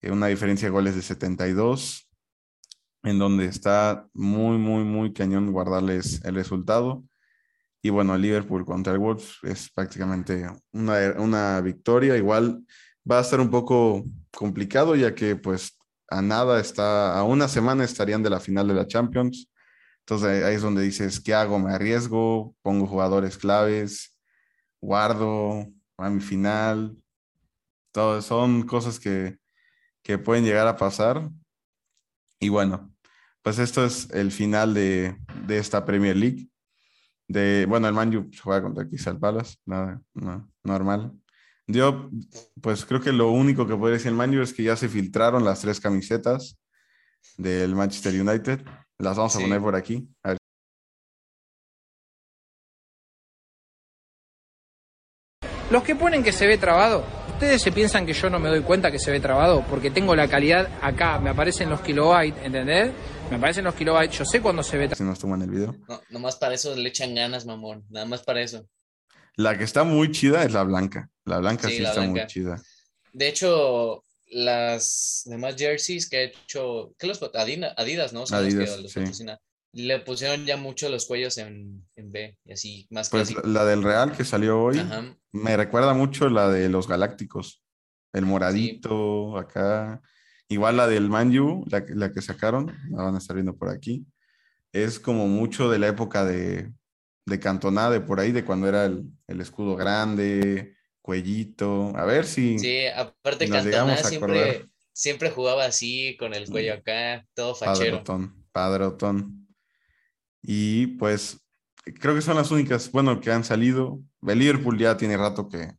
eh, una diferencia de goles de 72, en donde está muy, muy, muy cañón guardarles el resultado. Y bueno, Liverpool contra el Wolves es prácticamente una, una victoria. Igual va a estar un poco complicado, ya que pues a nada está, a una semana estarían de la final de la Champions. Entonces ahí es donde dices, ¿qué hago? ¿Me arriesgo? ¿Pongo jugadores claves? ¿Guardo? ¿A mi final? Todo, son cosas que, que pueden llegar a pasar. Y bueno, pues esto es el final de, de esta Premier League. De, bueno, el Manju juega contra Crystal Palace, nada, no, normal. Yo, pues creo que lo único que puede decir el Manju es que ya se filtraron las tres camisetas del Manchester United. Las vamos a poner por aquí. Los que ponen que se ve trabado, ¿ustedes se piensan que yo no me doy cuenta que se ve trabado? Porque tengo la calidad acá, me aparecen los kilobytes, ¿entendés? Me aparecen los kilobytes, yo sé cuándo se ve trabado. Si nos toman el video. No, nomás para eso le echan ganas, mamón. Nada más para eso. La que está muy chida es la blanca. La blanca sí, está muy chida. De hecho, las demás jerseys que ha hecho, ¿qué los Adidas, ¿no? Adidas, Le pusieron ya mucho los cuellos en, B y así más Pues la del Real que salió hoy me recuerda mucho la de los Galácticos. El moradito acá. Igual la del Manju, la, la que sacaron, la van a estar viendo por aquí. Es como mucho de la época de, de Cantoná, de por ahí, de cuando era el, el escudo grande, cuellito. A ver si. Sí, aparte Cantona siempre, siempre jugaba así, con el cuello mm. acá, todo fachero. Padrotón, padrotón. Y pues creo que son las únicas, bueno, que han salido. El Liverpool ya tiene rato que,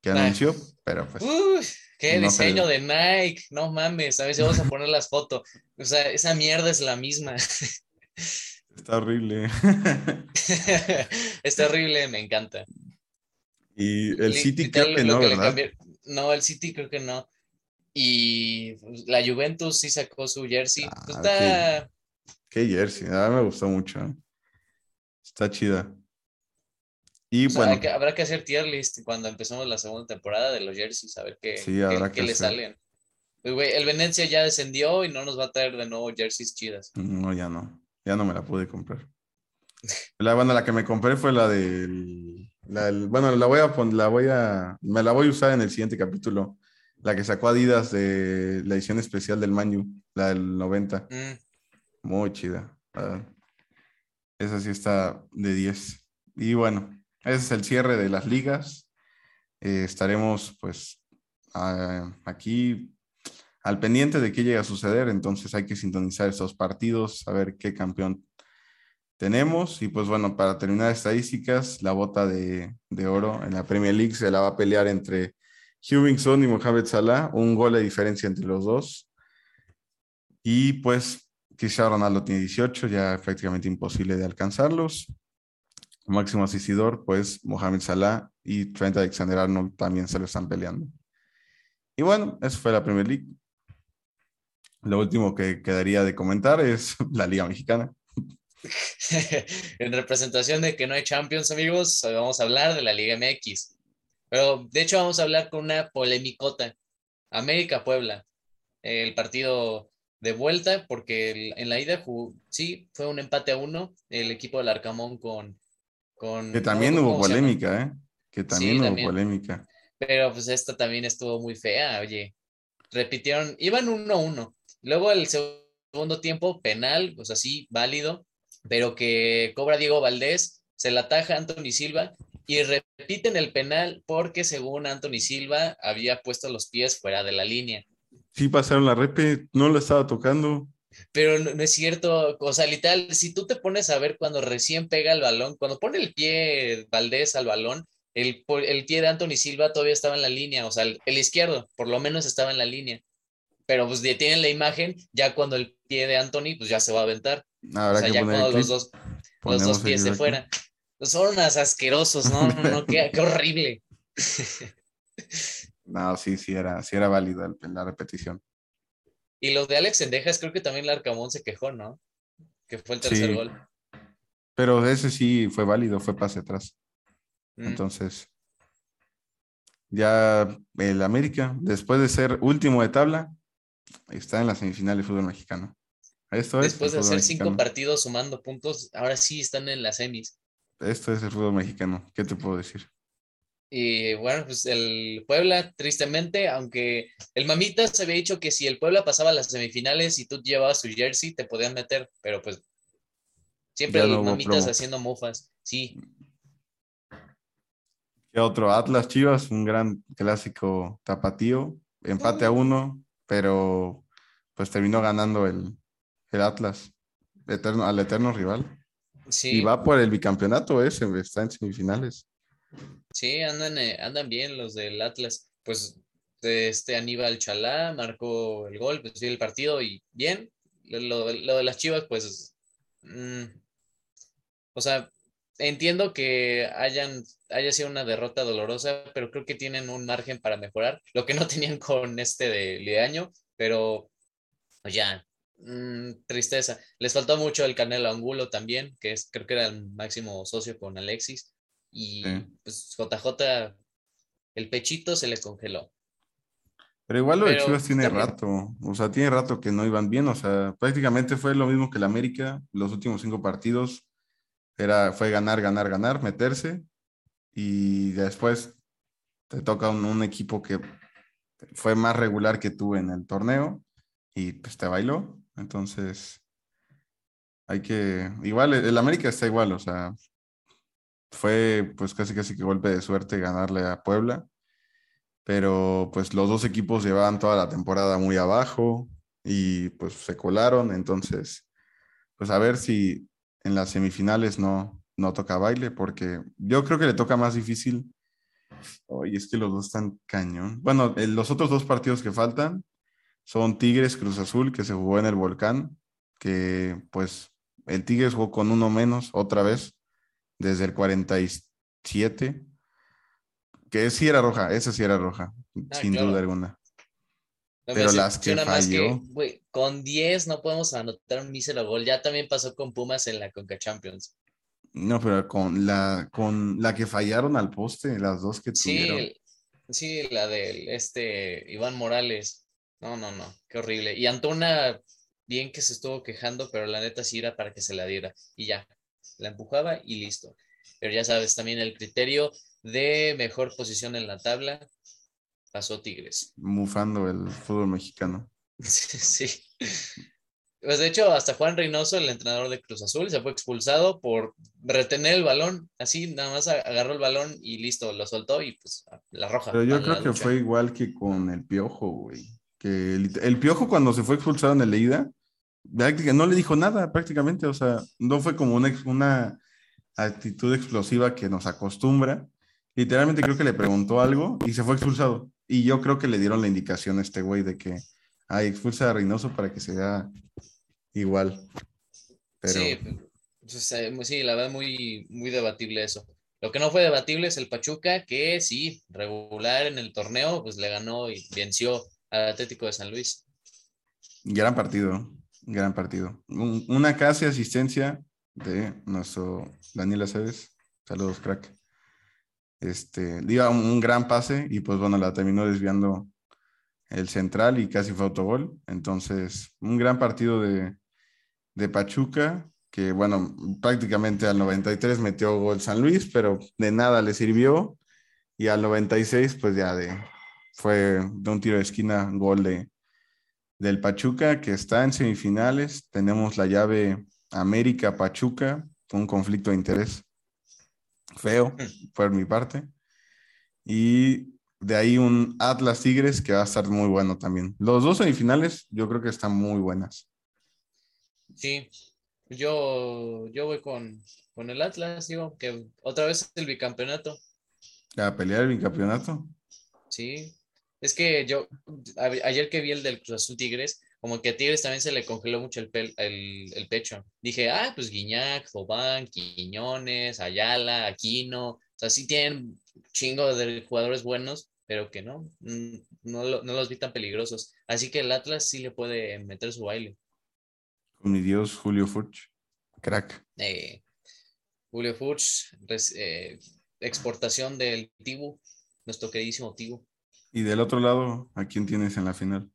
que anunció, pero pues. Uy, qué diseño de Nike, no mames, a ver si vamos a poner las fotos. O sea, esa mierda es la misma. Está horrible. Está horrible, me encanta. Y el City creo que no, ¿verdad? no, el City creo que no. Y pues, la Juventus sí sacó su jersey. Pues, ah, qué, jersey, a mí me gustó mucho. ¿eh? Está chida. Y bueno. habrá que hacer tier list cuando empezamos la segunda temporada de los jerseys, a ver qué, qué, le salen. Pues, el Venecia ya descendió y no nos va a traer de nuevo jerseys chidas. No, ya no. Ya no me la pude comprar. La, bueno, la que me compré fue la del bueno, la voy a la voy a, me la voy a usar en el siguiente capítulo. La que sacó Adidas de la edición especial del Manu, la del 90. Mm. Muy chida. esa sí está de 10. Y bueno, ese es el cierre de las ligas. Eh, estaremos pues aquí al pendiente de qué llega a suceder. Entonces hay que sintonizar estos partidos, saber qué campeón tenemos. Y pues bueno, para terminar estadísticas, la bota de, oro en la Premier League se la va a pelear entre Hewingson y Mohamed Salah, un gol de diferencia entre los dos. Y pues, Cristiano Ronaldo tiene 18, ya prácticamente imposible de alcanzarlos. Máximo asistidor, pues Mohamed Salah y Trent Alexander-Arnold también se lo están peleando. Y bueno, eso fue la Premier League. Lo último que quedaría de comentar es la Liga Mexicana. en representación de que no hay Champions, amigos, vamos a hablar de la Liga MX. Pero de hecho vamos a hablar con una polemicota. América Puebla, el partido de vuelta, porque en la ida sí fue un empate a uno, el equipo del Arcamón con... con que también hubo polémica, ¿eh? Que también hubo polémica. Pero pues esta también estuvo muy fea, oye. Repitieron, iban 1-1. Luego el segundo tiempo, penal, pues así, válido, pero que cobra Diego Valdés, se la ataja Anthony Silva y repiten el penal porque según Anthony Silva había puesto los pies fuera de la línea. Sí, pasaron la repe, no lo estaba tocando. Pero no, es cierto, o sea, literal, si tú te pones a ver cuando recién pega el balón, cuando pone el pie Valdés al balón, el, el pie de Anthony Silva todavía estaba en la línea, o sea, el, izquierdo por lo menos estaba en la línea. Pero pues detienen la imagen, ya cuando el pie de Anthony, pues ya se va a aventar. o sea, ya cuando los dos, los dos pies de fuera. Son unas asquerosos, ¿no? no, no qué, qué, horrible. no, sí, sí era, sí era válido la repetición. Y los de Alex Endejas, creo que también el Arcamón se quejó, ¿no? Que fue el tercer gol. Pero ese sí fue válido, fue pase atrás. Mm. Entonces, ya el América, después de ser último de tabla, está en la semifinal de fútbol mexicano. Esto después de hacer cinco partidos sumando puntos, ahora sí están en las semis. Esto es el fútbol mexicano. ¿Qué te puedo decir? Y bueno, pues el Puebla, tristemente, aunque el Mamita se había dicho que si el Puebla pasaba a las semifinales y tú llevabas su jersey, te podían meter, pero pues siempre el Mamitas haciendo mufas. Sí, ¿Qué otro? Atlas Chivas, un gran clásico tapatío, empate a uno, pero pues terminó ganando el, Atlas eterno, al eterno rival. Sí. Y va por el bicampeonato ese, está en semifinales. Sí, andan, eh, andan bien los del Atlas. Pues este Aníbal Chalá marcó el gol, pues sí, el partido y bien. Lo, de las Chivas, pues, mm, o sea, entiendo que hayan, haya sido una derrota dolorosa, pero creo que tienen un margen para mejorar, lo que no tenían con este de, año, pero pues ya, mm, tristeza. Les faltó mucho el Canelo Angulo también, que es, creo que era el máximo socio con Alexis, y pues JJ, el pechito se le congeló. Pero igual lo de Chivas tiene rato, o sea, tiene rato que no iban bien, o sea, prácticamente fue lo mismo que el América, los últimos cinco partidos, era, fue ganar, ganar, ganar, meterse y después te toca un, equipo que fue más regular que tú en el torneo y pues te bailó. Entonces, hay que, igual, el América está igual, o sea, fue pues casi casi que golpe de suerte ganarle a Puebla, pero pues los dos equipos llevaban toda la temporada muy abajo y pues se colaron, entonces, pues a ver si en las semifinales no, no toca baile, porque yo creo que le toca más difícil. Oye, es que los dos están cañón. Bueno, los otros dos partidos que faltan son Tigres Cruz Azul, que se jugó en el Volcán, que pues el Tigres jugó con uno menos otra vez desde el 47, que sí era roja, esa sí era roja, ah, sin duda alguna. pero las que falló. con 10 no podemos anotar un mísero gol. Ya también pasó con Pumas en la Conca Champions. No, pero con la, con la que fallaron al poste, las dos que tuvieron. Sí, la del este Iván Morales. No, no, no, qué horrible. Y Antona, bien que se estuvo quejando, pero la neta sí era para que se la diera. Y ya, la empujaba y listo. Pero ya sabes, también el criterio de mejor posición en la tabla pasó Tigres. Mufando el fútbol mexicano. sí. Pues de hecho, hasta Juan Reynoso, el entrenador de Cruz Azul, se fue expulsado por retener el balón. Así, nada más agarró el balón y listo, lo soltó y pues la roja. Pero yo creo que fue igual que con el Piojo, güey. Que el, Piojo cuando se fue expulsado en el Leida, no le dijo nada prácticamente. O sea, no fue como una, una actitud explosiva que nos acostumbra. Literalmente creo que le preguntó algo y se fue expulsado. Y yo creo que le dieron la indicación a este güey de que, ay, expulsa a Reynoso para que se vea igual. Sí, pues, sí, la verdad muy, muy debatible eso. Lo que no fue debatible es el Pachuca, que sí, regular en el torneo, pues le ganó y venció al Atlético de San Luis. Gran partido, gran partido. una casi asistencia de nuestro Daniel Aceves. Saludos, crack. Este, dio un, gran pase y pues bueno, la terminó desviando el central y casi fue autogol. Entonces, un gran partido de, de Pachuca que bueno, prácticamente al 93 metió gol San Luis, pero de nada le sirvió. Y al 96, pues ya de, fue de un tiro de esquina gol de, del Pachuca, que está en semifinales. Tenemos la llave América-Pachuca, un conflicto de interés feo por mi parte. Y de ahí un Atlas Tigres que va a estar muy bueno también. Los dos semifinales yo creo que están muy buenas. Sí, yo, yo voy con, el Atlas, digo, que otra vez el bicampeonato. ¿A pelear el bicampeonato? Sí. Es que yo, ayer que vi el del Cruz Azul Tigres, como que a Tigres también se le congeló mucho el, el, pecho. Dije, ah, pues Guiñac, Fobán, Quiñones, Ayala, Aquino. O sea, sí tienen chingo de jugadores buenos, pero que no, mm, no, no los vi tan peligrosos. Así que el Atlas sí le puede meter su baile. Con mi Dios, Julio Furch. Crack. Eh, Julio Furch, eh, exportación del Tibu, nuestro queridísimo Tibu. ¿Y del otro lado, a quién tienes en la final?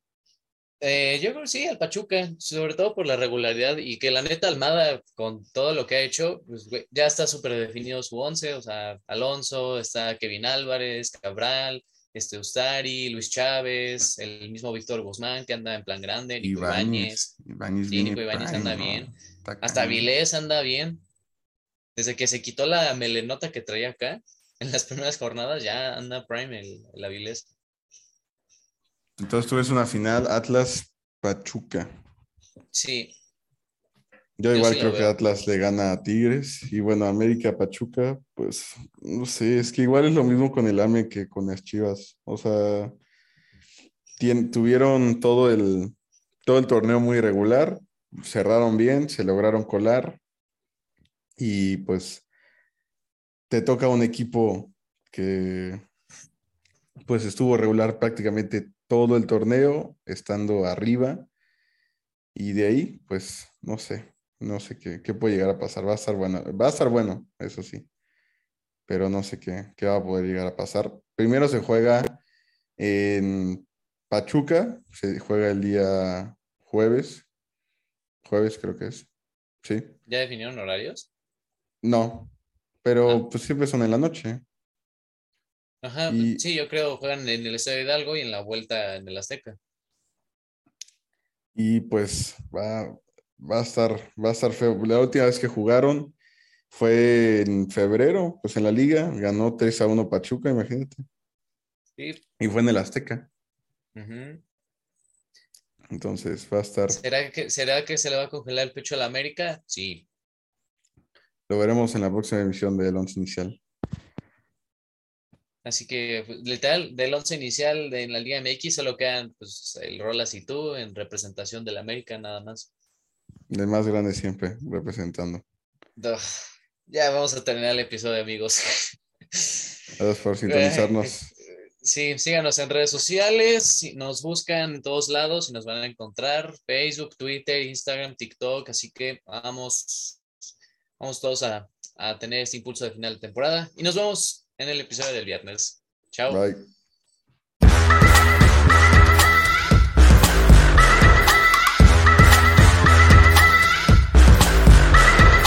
Eh, yo creo que sí, al Pachuca, sobre todo por la regularidad y que la neta Almada, con todo lo que ha hecho, pues, ya está súper definido su once, o sea, Alonso, está Kevin Álvarez, Cabral, este Ustari, Luis Chávez, el mismo Víctor Guzmán que anda en plan grande, Nico Ibáñez. Nico Ibáñez anda bien. Hasta Vilés anda bien. Desde que se quitó la melenota que traía acá, en las primeras jornadas ya anda prime el, el Avilés. Entonces tú ves una final Atlas Pachuca. Sí, yo igual creo que Atlas le gana a Tigres y bueno, América Pachuca, pues no sé, es que igual es lo mismo con el AME que con las Chivas. O sea, tuvieron todo el, todo el torneo muy irregular, cerraron bien, se lograron colar y pues te toca un equipo que pues estuvo regular prácticamente todo el torneo, estando arriba y de ahí, pues no sé, no sé qué, puede llegar a pasar. Va a estar bueno. Va a estar bueno, eso sí. Pero no sé qué, qué va a poder llegar a pasar. Primero se juega en Pachuca. Se juega el día jueves. Jueves creo que es. Sí. ¿Ya definieron horarios? No. Pero ah. pues siempre son en la noche. Ajá, sí, yo creo juegan en el Estadio Hidalgo y en la vuelta en el Azteca. Y pues va, va a estar, va a estar feo. La última vez que jugaron fue en febrero, pues en la liga, ganó 3 a 1 Pachuca, imagínate. Sí. Y fue en el Azteca. Entonces va a estar. ¿Será que, ¿Será que se le va a congelar el pecho a la América? Sí. Lo veremos en la próxima emisión del once inicial. Así que, pues, literal, del once inicial de la Liga MX solo quedan pues, el Rolas y tú en representación del América, nada más. De más grande siempre, representando. Ya vamos a terminar el episodio, amigos. Gracias por sintonizarnos. Sí, síganos en redes sociales, nos buscan en todos lados y nos van a encontrar, Facebook, Twitter, Instagram, TikTok, así que vamos, vamos todos a, a tener este impulso de final de temporada y nos vemos en el episodio del viernes. Chao. Bye.